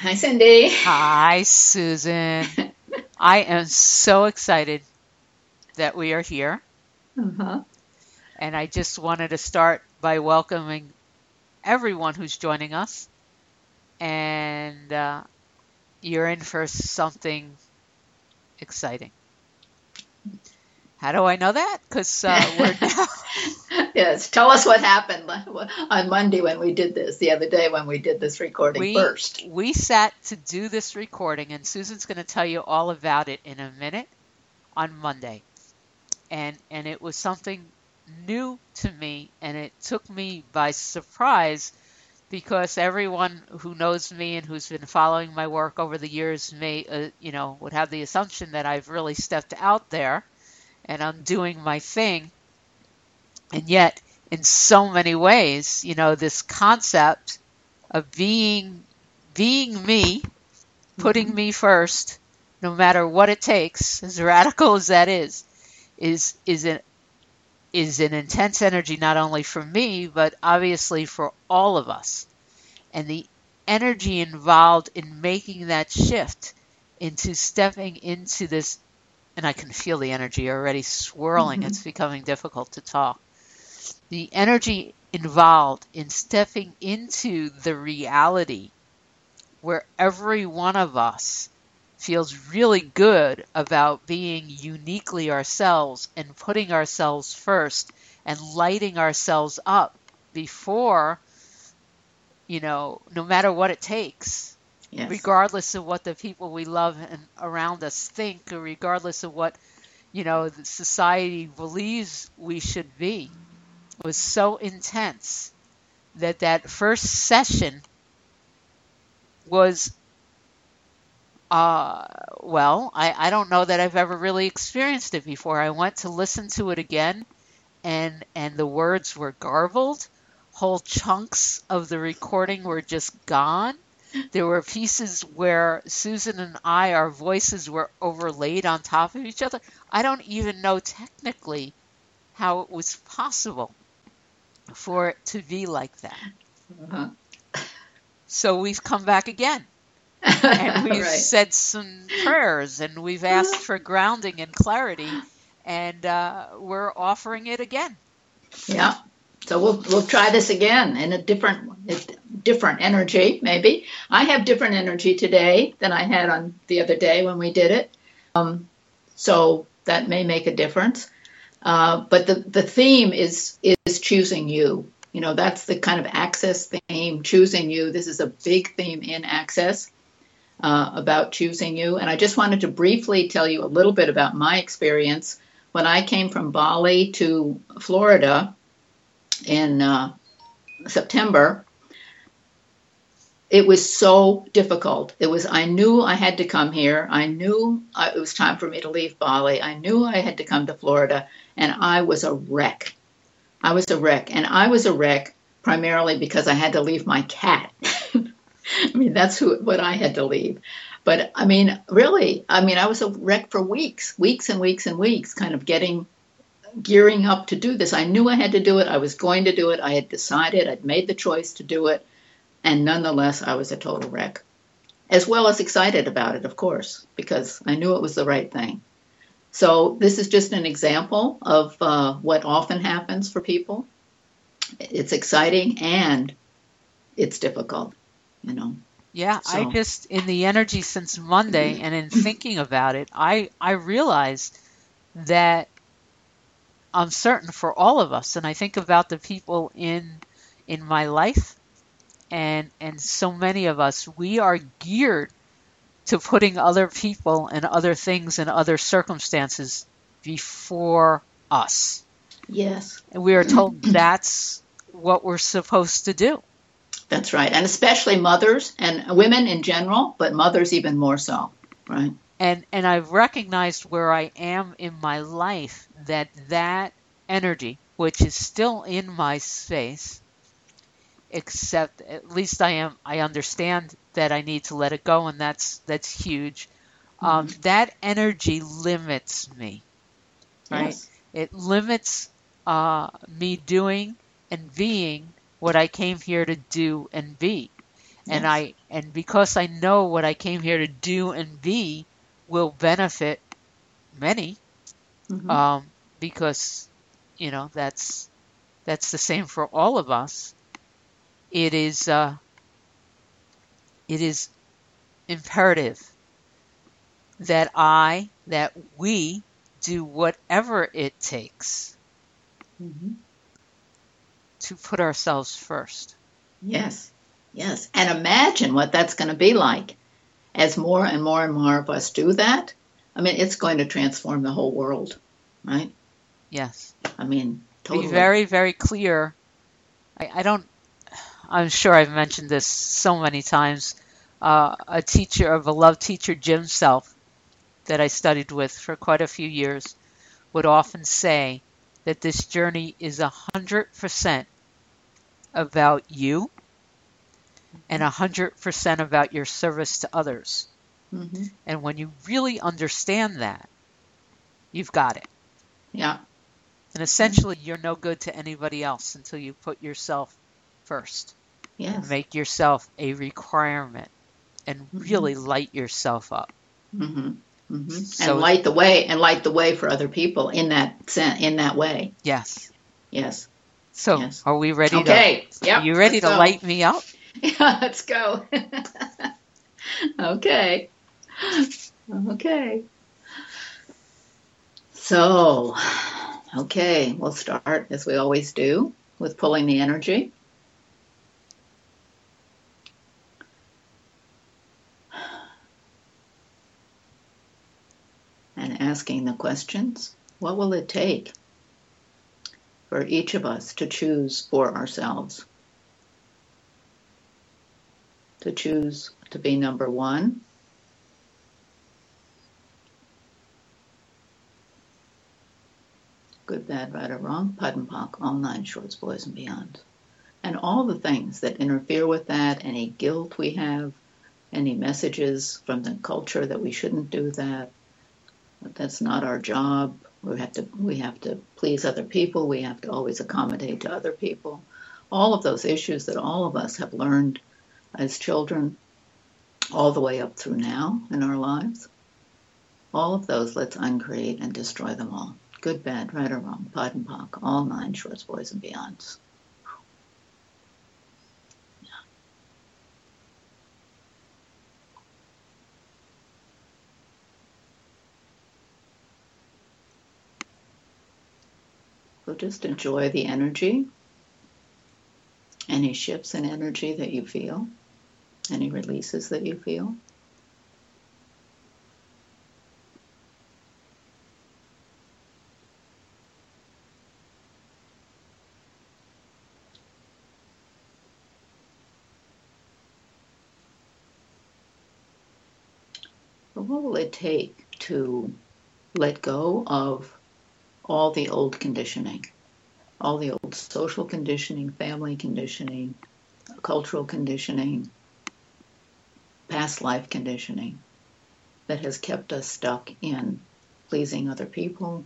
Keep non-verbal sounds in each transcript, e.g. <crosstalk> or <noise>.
Hi, Cindy. Hi, Susan. I am so excited that we are here. Uh-huh. And I just wanted to start by welcoming everyone who's joining us. And uh, you're in for something exciting. How do I know that? Because uh, we're <laughs> now. Yes, tell us what happened <laughs> on Monday when we did this, the other day when we did this recording we, first. We sat to do this recording, and Susan's going to tell you all about it in a minute on Monday. And, and it was something new to me, and it took me by surprise because everyone who knows me and who's been following my work over the years may, uh, you know, would have the assumption that I've really stepped out there and I'm doing my thing. And yet, in so many ways, you know, this concept of being being me, putting mm-hmm. me first, no matter what it takes, as radical as that is, is is an is an intense energy not only for me, but obviously for all of us. And the energy involved in making that shift into stepping into this and I can feel the energy already swirling. Mm-hmm. It's becoming difficult to talk. The energy involved in stepping into the reality where every one of us feels really good about being uniquely ourselves and putting ourselves first and lighting ourselves up before, you know, no matter what it takes yes. regardless of what the people we love and around us think, or regardless of what you know the society believes we should be, was so intense that that first session was uh, well, I, I don't know that I've ever really experienced it before. I went to listen to it again, and and the words were garbled. Whole chunks of the recording were just gone. There were pieces where Susan and I, our voices were overlaid on top of each other. I don't even know technically how it was possible for it to be like that. Uh-huh. So we've come back again. <laughs> and we've right. said some prayers and we've asked for grounding and clarity and uh, we're offering it again. Yeah. So we'll we'll try this again in a different different energy, maybe. I have different energy today than I had on the other day when we did it. Um, so that may make a difference. Uh, but the, the theme is is choosing you. You know, that's the kind of access theme, choosing you. This is a big theme in access uh, about choosing you. And I just wanted to briefly tell you a little bit about my experience when I came from Bali to Florida in uh, September it was so difficult. It was, I knew I had to come here. I knew I, it was time for me to leave Bali. I knew I had to come to Florida, and I was a wreck. I was a wreck. And I was a wreck primarily because I had to leave my cat. <laughs> I mean, that's who, what I had to leave. But I mean, really, I mean, I was a wreck for weeks, weeks and weeks and weeks, kind of getting gearing up to do this. I knew I had to do it. I was going to do it. I had decided. I'd made the choice to do it and nonetheless, I was a total wreck. As well as excited about it, of course, because I knew it was the right thing. So, this is just an example of uh, what often happens for people. It's exciting and it's difficult, you know. Yeah, so. I just in the energy since Monday and in <clears throat> thinking about it, I I realized that I'm certain for all of us, and I think about the people in in my life and and so many of us we are geared to putting other people and other things and other circumstances before us. Yes. And we are told <clears throat> that's what we're supposed to do. That's right. And especially mothers and women in general, but mothers even more so, right? And and I've recognized where I am in my life that that energy, which is still in my space, except at least I am I understand that I need to let it go and that's that's huge. Um, mm-hmm. that energy limits me, right? Yes. It limits uh, me doing and being what I came here to do and be. And Yes. I and because I know what I came here to do and be will benefit many Mhm. um, because you know that's that's the same for all of us. It is uh, it is imperative that I that we do whatever it takes Mhm. to put ourselves first. Yes, yes. And imagine what that's going to be like as more and more and more of us do that. I mean, it's going to transform the whole world, right? Yes, I mean, totally. be very very clear. I, I don't. I'm sure I've mentioned this so many times. Uh, a teacher, of a beloved teacher, Jim Self, that I studied with for quite a few years, would often say that this journey is a hundred percent about you and a hundred percent about your service to others. hmm And when you really understand that, you've got it. Yeah, And essentially, you're no good to anybody else until you put yourself first. Yes. Make yourself a requirement and really light yourself up. hmm hmm So- and light the way, and light the way for other people in that sen- in that way. Yes. Yes. So, Yes. are we ready Okay. to? Yep. Are you ready let's to go. light me up? <laughs> Yeah, let's go. <laughs> okay. Okay. So, okay, we'll start as we always do with pulling the energy. And asking the questions what will it take for each of us to choose for ourselves? to choose to be number one. Good, bad, right, or wrong, POD and POC, all nine shorts, boys, and beyond. And all the things that interfere with that, any guilt we have, any messages from the culture that we shouldn't do that that's not our job. We have to we have to please other people. We have to always accommodate to other people. All of those issues that all of us have learned as children, all the way up through now in our lives. All of those, let's uncreate and destroy them all. Good, bad, right or wrong, POD and POC, all nine shorts, boys, and beyonds. So just enjoy the energy, any shifts in energy that you feel. Any releases that you feel? But what will it take to let go of all the old conditioning, all the old social conditioning, family conditioning, cultural conditioning, past life conditioning that has kept us stuck in pleasing other people,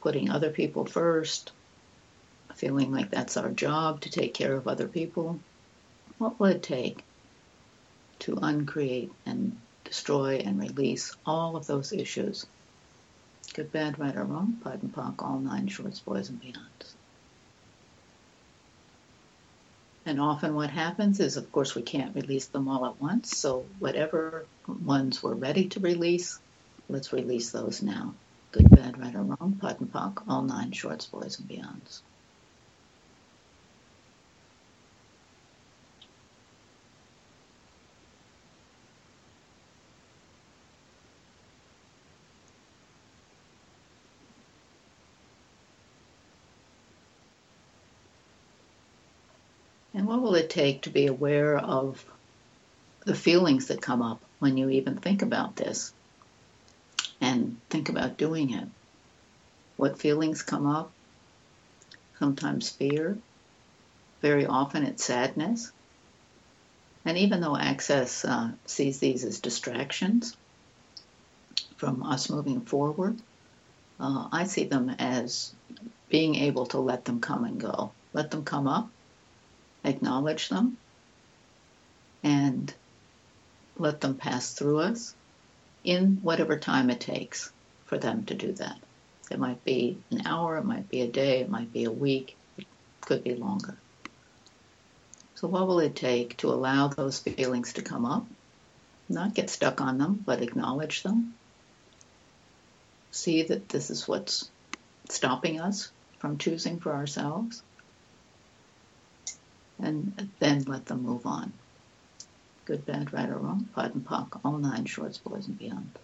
putting other people first, feeling like that's our job to take care of other people. What will it take to uncreate and destroy and release all of those issues? Good, bad, right, or wrong, POD and POC, all nine shorts, boys, and beyonds. And often what happens is, of course, we can't release them all at once. So whatever ones we're ready to release, let's release those now. Good, bad, right, or wrong, POD and POC, all nine shorts, boys, and beyonds. And what will it take to be aware of the feelings that come up when you even think about this and think about doing it? What feelings come up? Sometimes fear. Very often it's sadness. And even though Access uh, sees these as distractions from us moving forward, uh, I see them as being able to let them come and go. Let them come up acknowledge them, and let them pass through us in whatever time it takes for them to do that. It might be an hour, it might be a day, it might be a week, it could be longer. So, what will it take to allow those feelings to come up? Not get stuck on them, but acknowledge them. See that this is what's stopping us from choosing for ourselves. And then let them move on. Good, bad, right, or wrong, POD and POC, all nine shorts, boys, and beyond.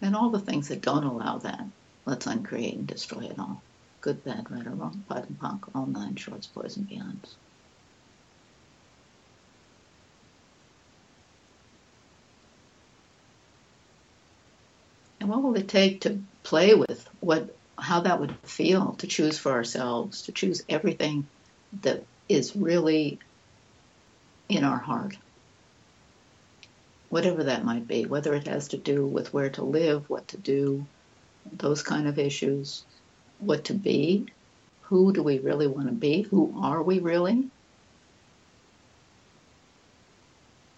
And all the things that don't allow that, let's uncreate and destroy it all. Good, bad, right, or wrong, POD and POC, all nine shorts, boys, and beyonds. And what will it take to play with what how that would feel to choose for ourselves, to choose everything that is really in our heart? Whatever that might be, whether it has to do with where to live, what to do, those kind of issues, what to be, who do we really want to be, who are we really?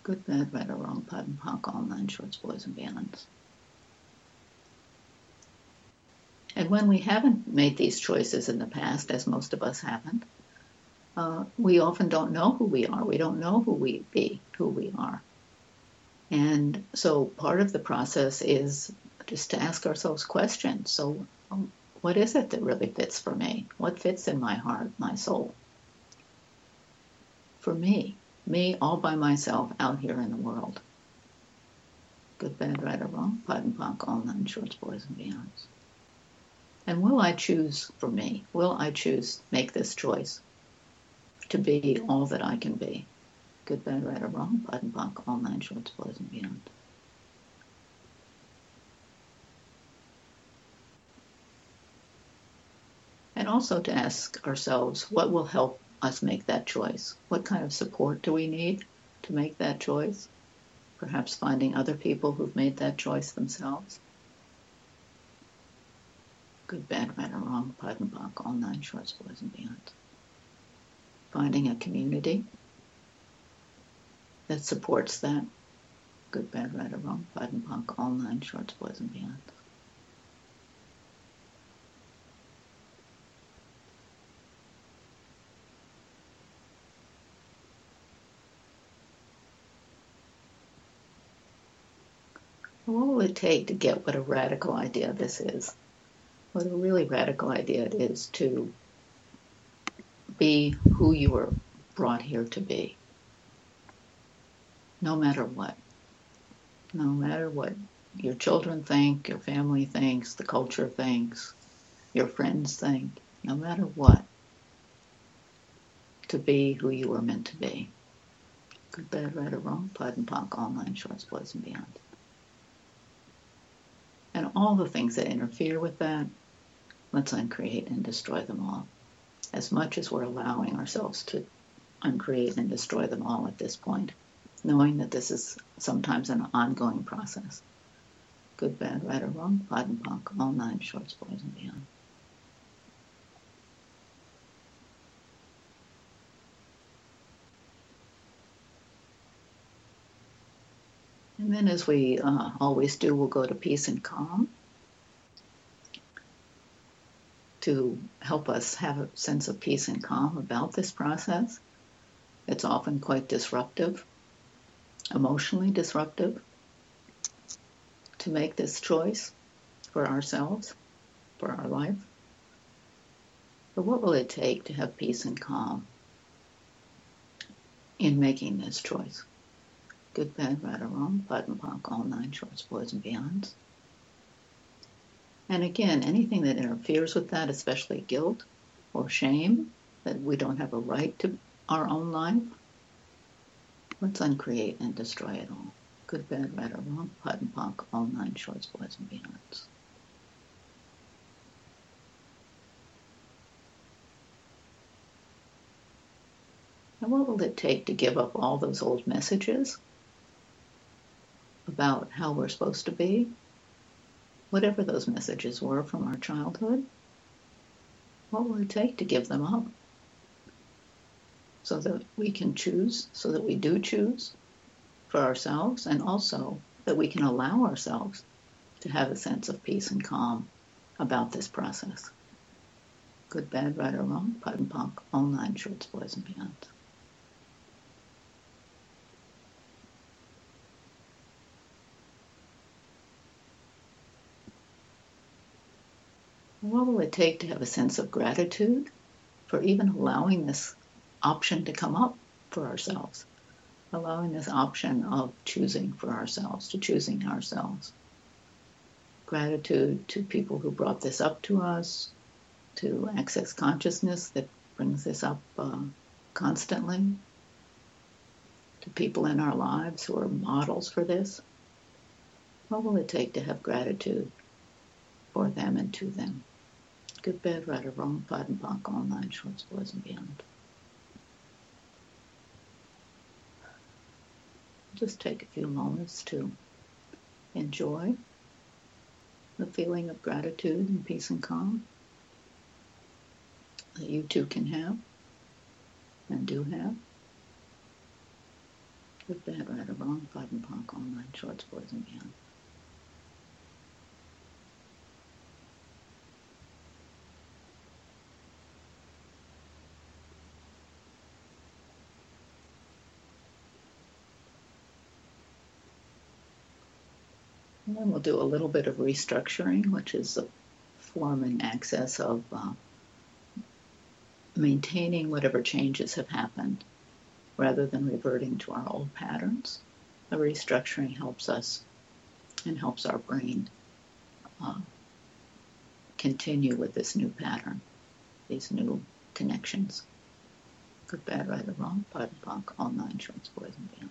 Good, bad, right or wrong, POD and all nine shorts, boys and beyonds. And when we haven't made these choices in the past, as most of us haven't, uh, we often don't know who we are. We don't know who we be, who we are. And so part of the process is just to ask ourselves questions. So, um, what is it that really fits for me? What fits in my heart, my soul? For me, me all by myself out here in the world. Good, bad, right, or wrong, POD and POC, all nine shorts, boys and beyonds. And will I choose for me? Will I choose make this choice to be all that I can be? Good, bad, right, or wrong, and POC, all nine shorts, boys and beyond. And also to ask ourselves what will help us make that choice? What kind of support do we need to make that choice? Perhaps finding other people who've made that choice themselves good, bad, right, or wrong, POD and POC, all nine shorts, boys and beyond. Finding a community that supports that, good, bad, right, or wrong, POD and POC, all nine shorts, boys and beyond. What will it take to get what a radical idea this is? What a really radical idea it is to be who you were brought here to be. No matter what. No matter what your children think, your family thinks, the culture thinks, your friends think, no matter what. To be who you were meant to be. Good, bad, right, or wrong, POD and POC, online shorts, boys and beyond. And all the things that interfere with that, let's uncreate and destroy them all. As much as we're allowing ourselves to uncreate and destroy them all at this point, knowing that this is sometimes an ongoing process. Good, bad, right or wrong, POD and POC, all nine shorts, boys and beyond. And then, as we uh, always do, we'll go to peace and calm to help us have a sense of peace and calm about this process. It's often quite disruptive, emotionally disruptive, to make this choice for ourselves, for our life. But what will it take to have peace and calm in making this choice? Good, bad, right, or wrong, POD and all nine shorts, boys, and beyonds. And again, anything that interferes with that, especially guilt or shame, that we don't have a right to our own life, let's uncreate and destroy it all. Good, bad, right, or wrong, POD and POC, all nine shorts, boys, and beyonds. And what will it take to give up all those old messages about how we're supposed to be whatever those messages were from our childhood, what will it take to give them up? so that we can choose, so that we do choose for ourselves, and also that we can allow ourselves to have a sense of peace and calm about this process. Good, bad, right or wrong, POD and POC, all nine shorts, boys and beyonds. What will it take to have a sense of gratitude for even allowing this option to come up for ourselves? Allowing this option of choosing for ourselves, to choosing ourselves. Gratitude to people who brought this up to us, to access consciousness that brings this up uh, constantly, to people in our lives who are models for this. What will it take to have gratitude for them and to them? Good, bad, right or wrong, POD and POC, online, shorts, boys and beyond. Just take a few moments to enjoy the feeling of gratitude and peace and calm that you too can have and do have. Good, bad, right or wrong, POD and POC, online, shorts, boys and beyond. And we'll do a little bit of restructuring, which is the form and access of uh, maintaining whatever changes have happened rather than reverting to our old patterns. The restructuring helps us and helps our brain uh, continue with this new pattern, these new connections. Good, bad, right, or wrong, POD and POC, all nine shorts, boys and beyond.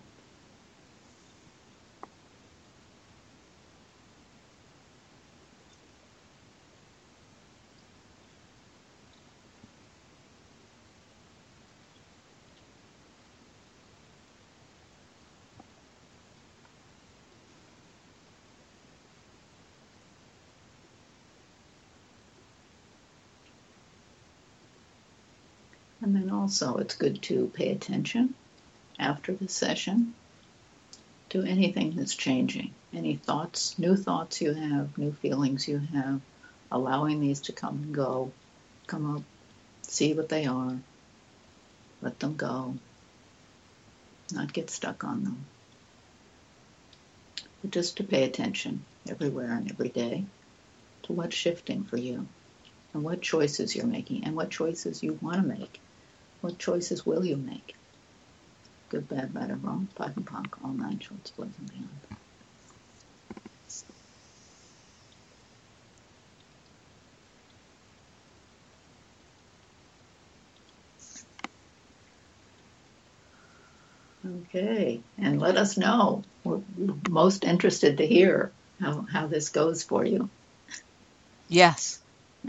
And then also, it's good to pay attention after the session to anything that's changing. Any thoughts, new thoughts you have, new feelings you have, allowing these to come and go, come up, see what they are, let them go, not get stuck on them. But just to pay attention everywhere and every day to what's shifting for you and what choices you're making and what choices you want to make what choices will you make? Good, bad, right, or wrong, POD and POC, all nine shorts, boys and beyond. Okay, and let us know. We're most interested to hear how, how this goes for you. Yes. <laughs>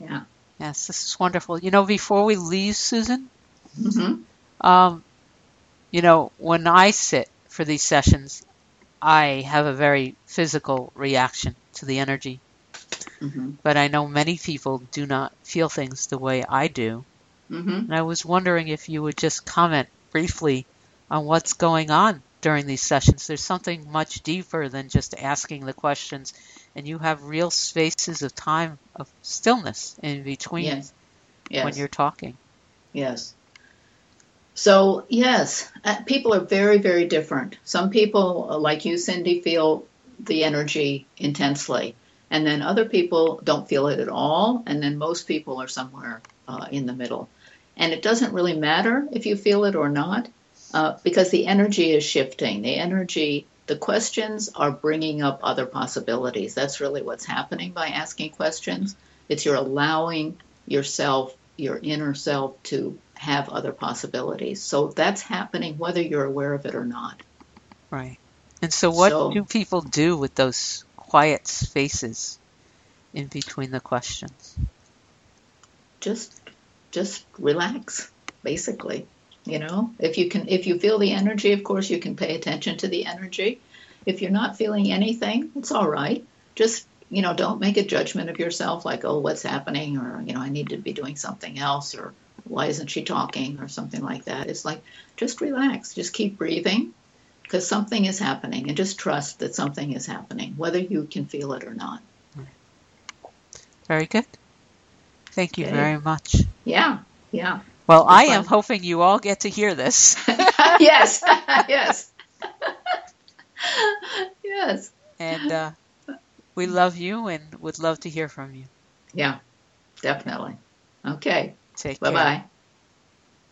yeah. Yes, this is wonderful. You know, before we leave, Susan, Mm-hmm. um, you know, when I sit for these sessions, I have a very physical reaction to the energy. Mm-hmm. But I know many people do not feel things the way I do. Mm-hmm. And I was wondering if you would just comment briefly on what's going on during these sessions. There's something much deeper than just asking the questions, and you have real spaces of time of stillness in between Yes. Yes. when you're talking. Yes. So, yes, uh, people are very, very different. Some people, uh, like you, Cindy, feel the energy intensely, and then other people don't feel it at all, and then most people are somewhere uh, in the middle. And it doesn't really matter if you feel it or not, uh, because the energy is shifting. The energy, the questions are bringing up other possibilities. That's really what's happening by asking questions. It's you're allowing yourself, your inner self, to have other possibilities. So that's happening whether you're aware of it or not. Right. And so, what So- do people do with those quiet spaces in between the questions? Just just relax, basically. You know, if you can if you feel the energy, of course you can pay attention to the energy. If you're not feeling anything, it's all right. Just you know, don't make a judgment of yourself like, oh, what's happening, or you know, I need to be doing something else, or why isn't she talking or something like that. It's like, just relax, just keep breathing because something is happening and just trust that something is happening, whether you can feel it or not. Very good. Thank you Okay. very much. Yeah, yeah. Well, It was I am hoping you all get to hear this. <laughs> <laughs> yes, yes. <laughs> yes. and uh, we love you and would love to hear from you. Yeah, definitely. Okay. Take Bye care. bye.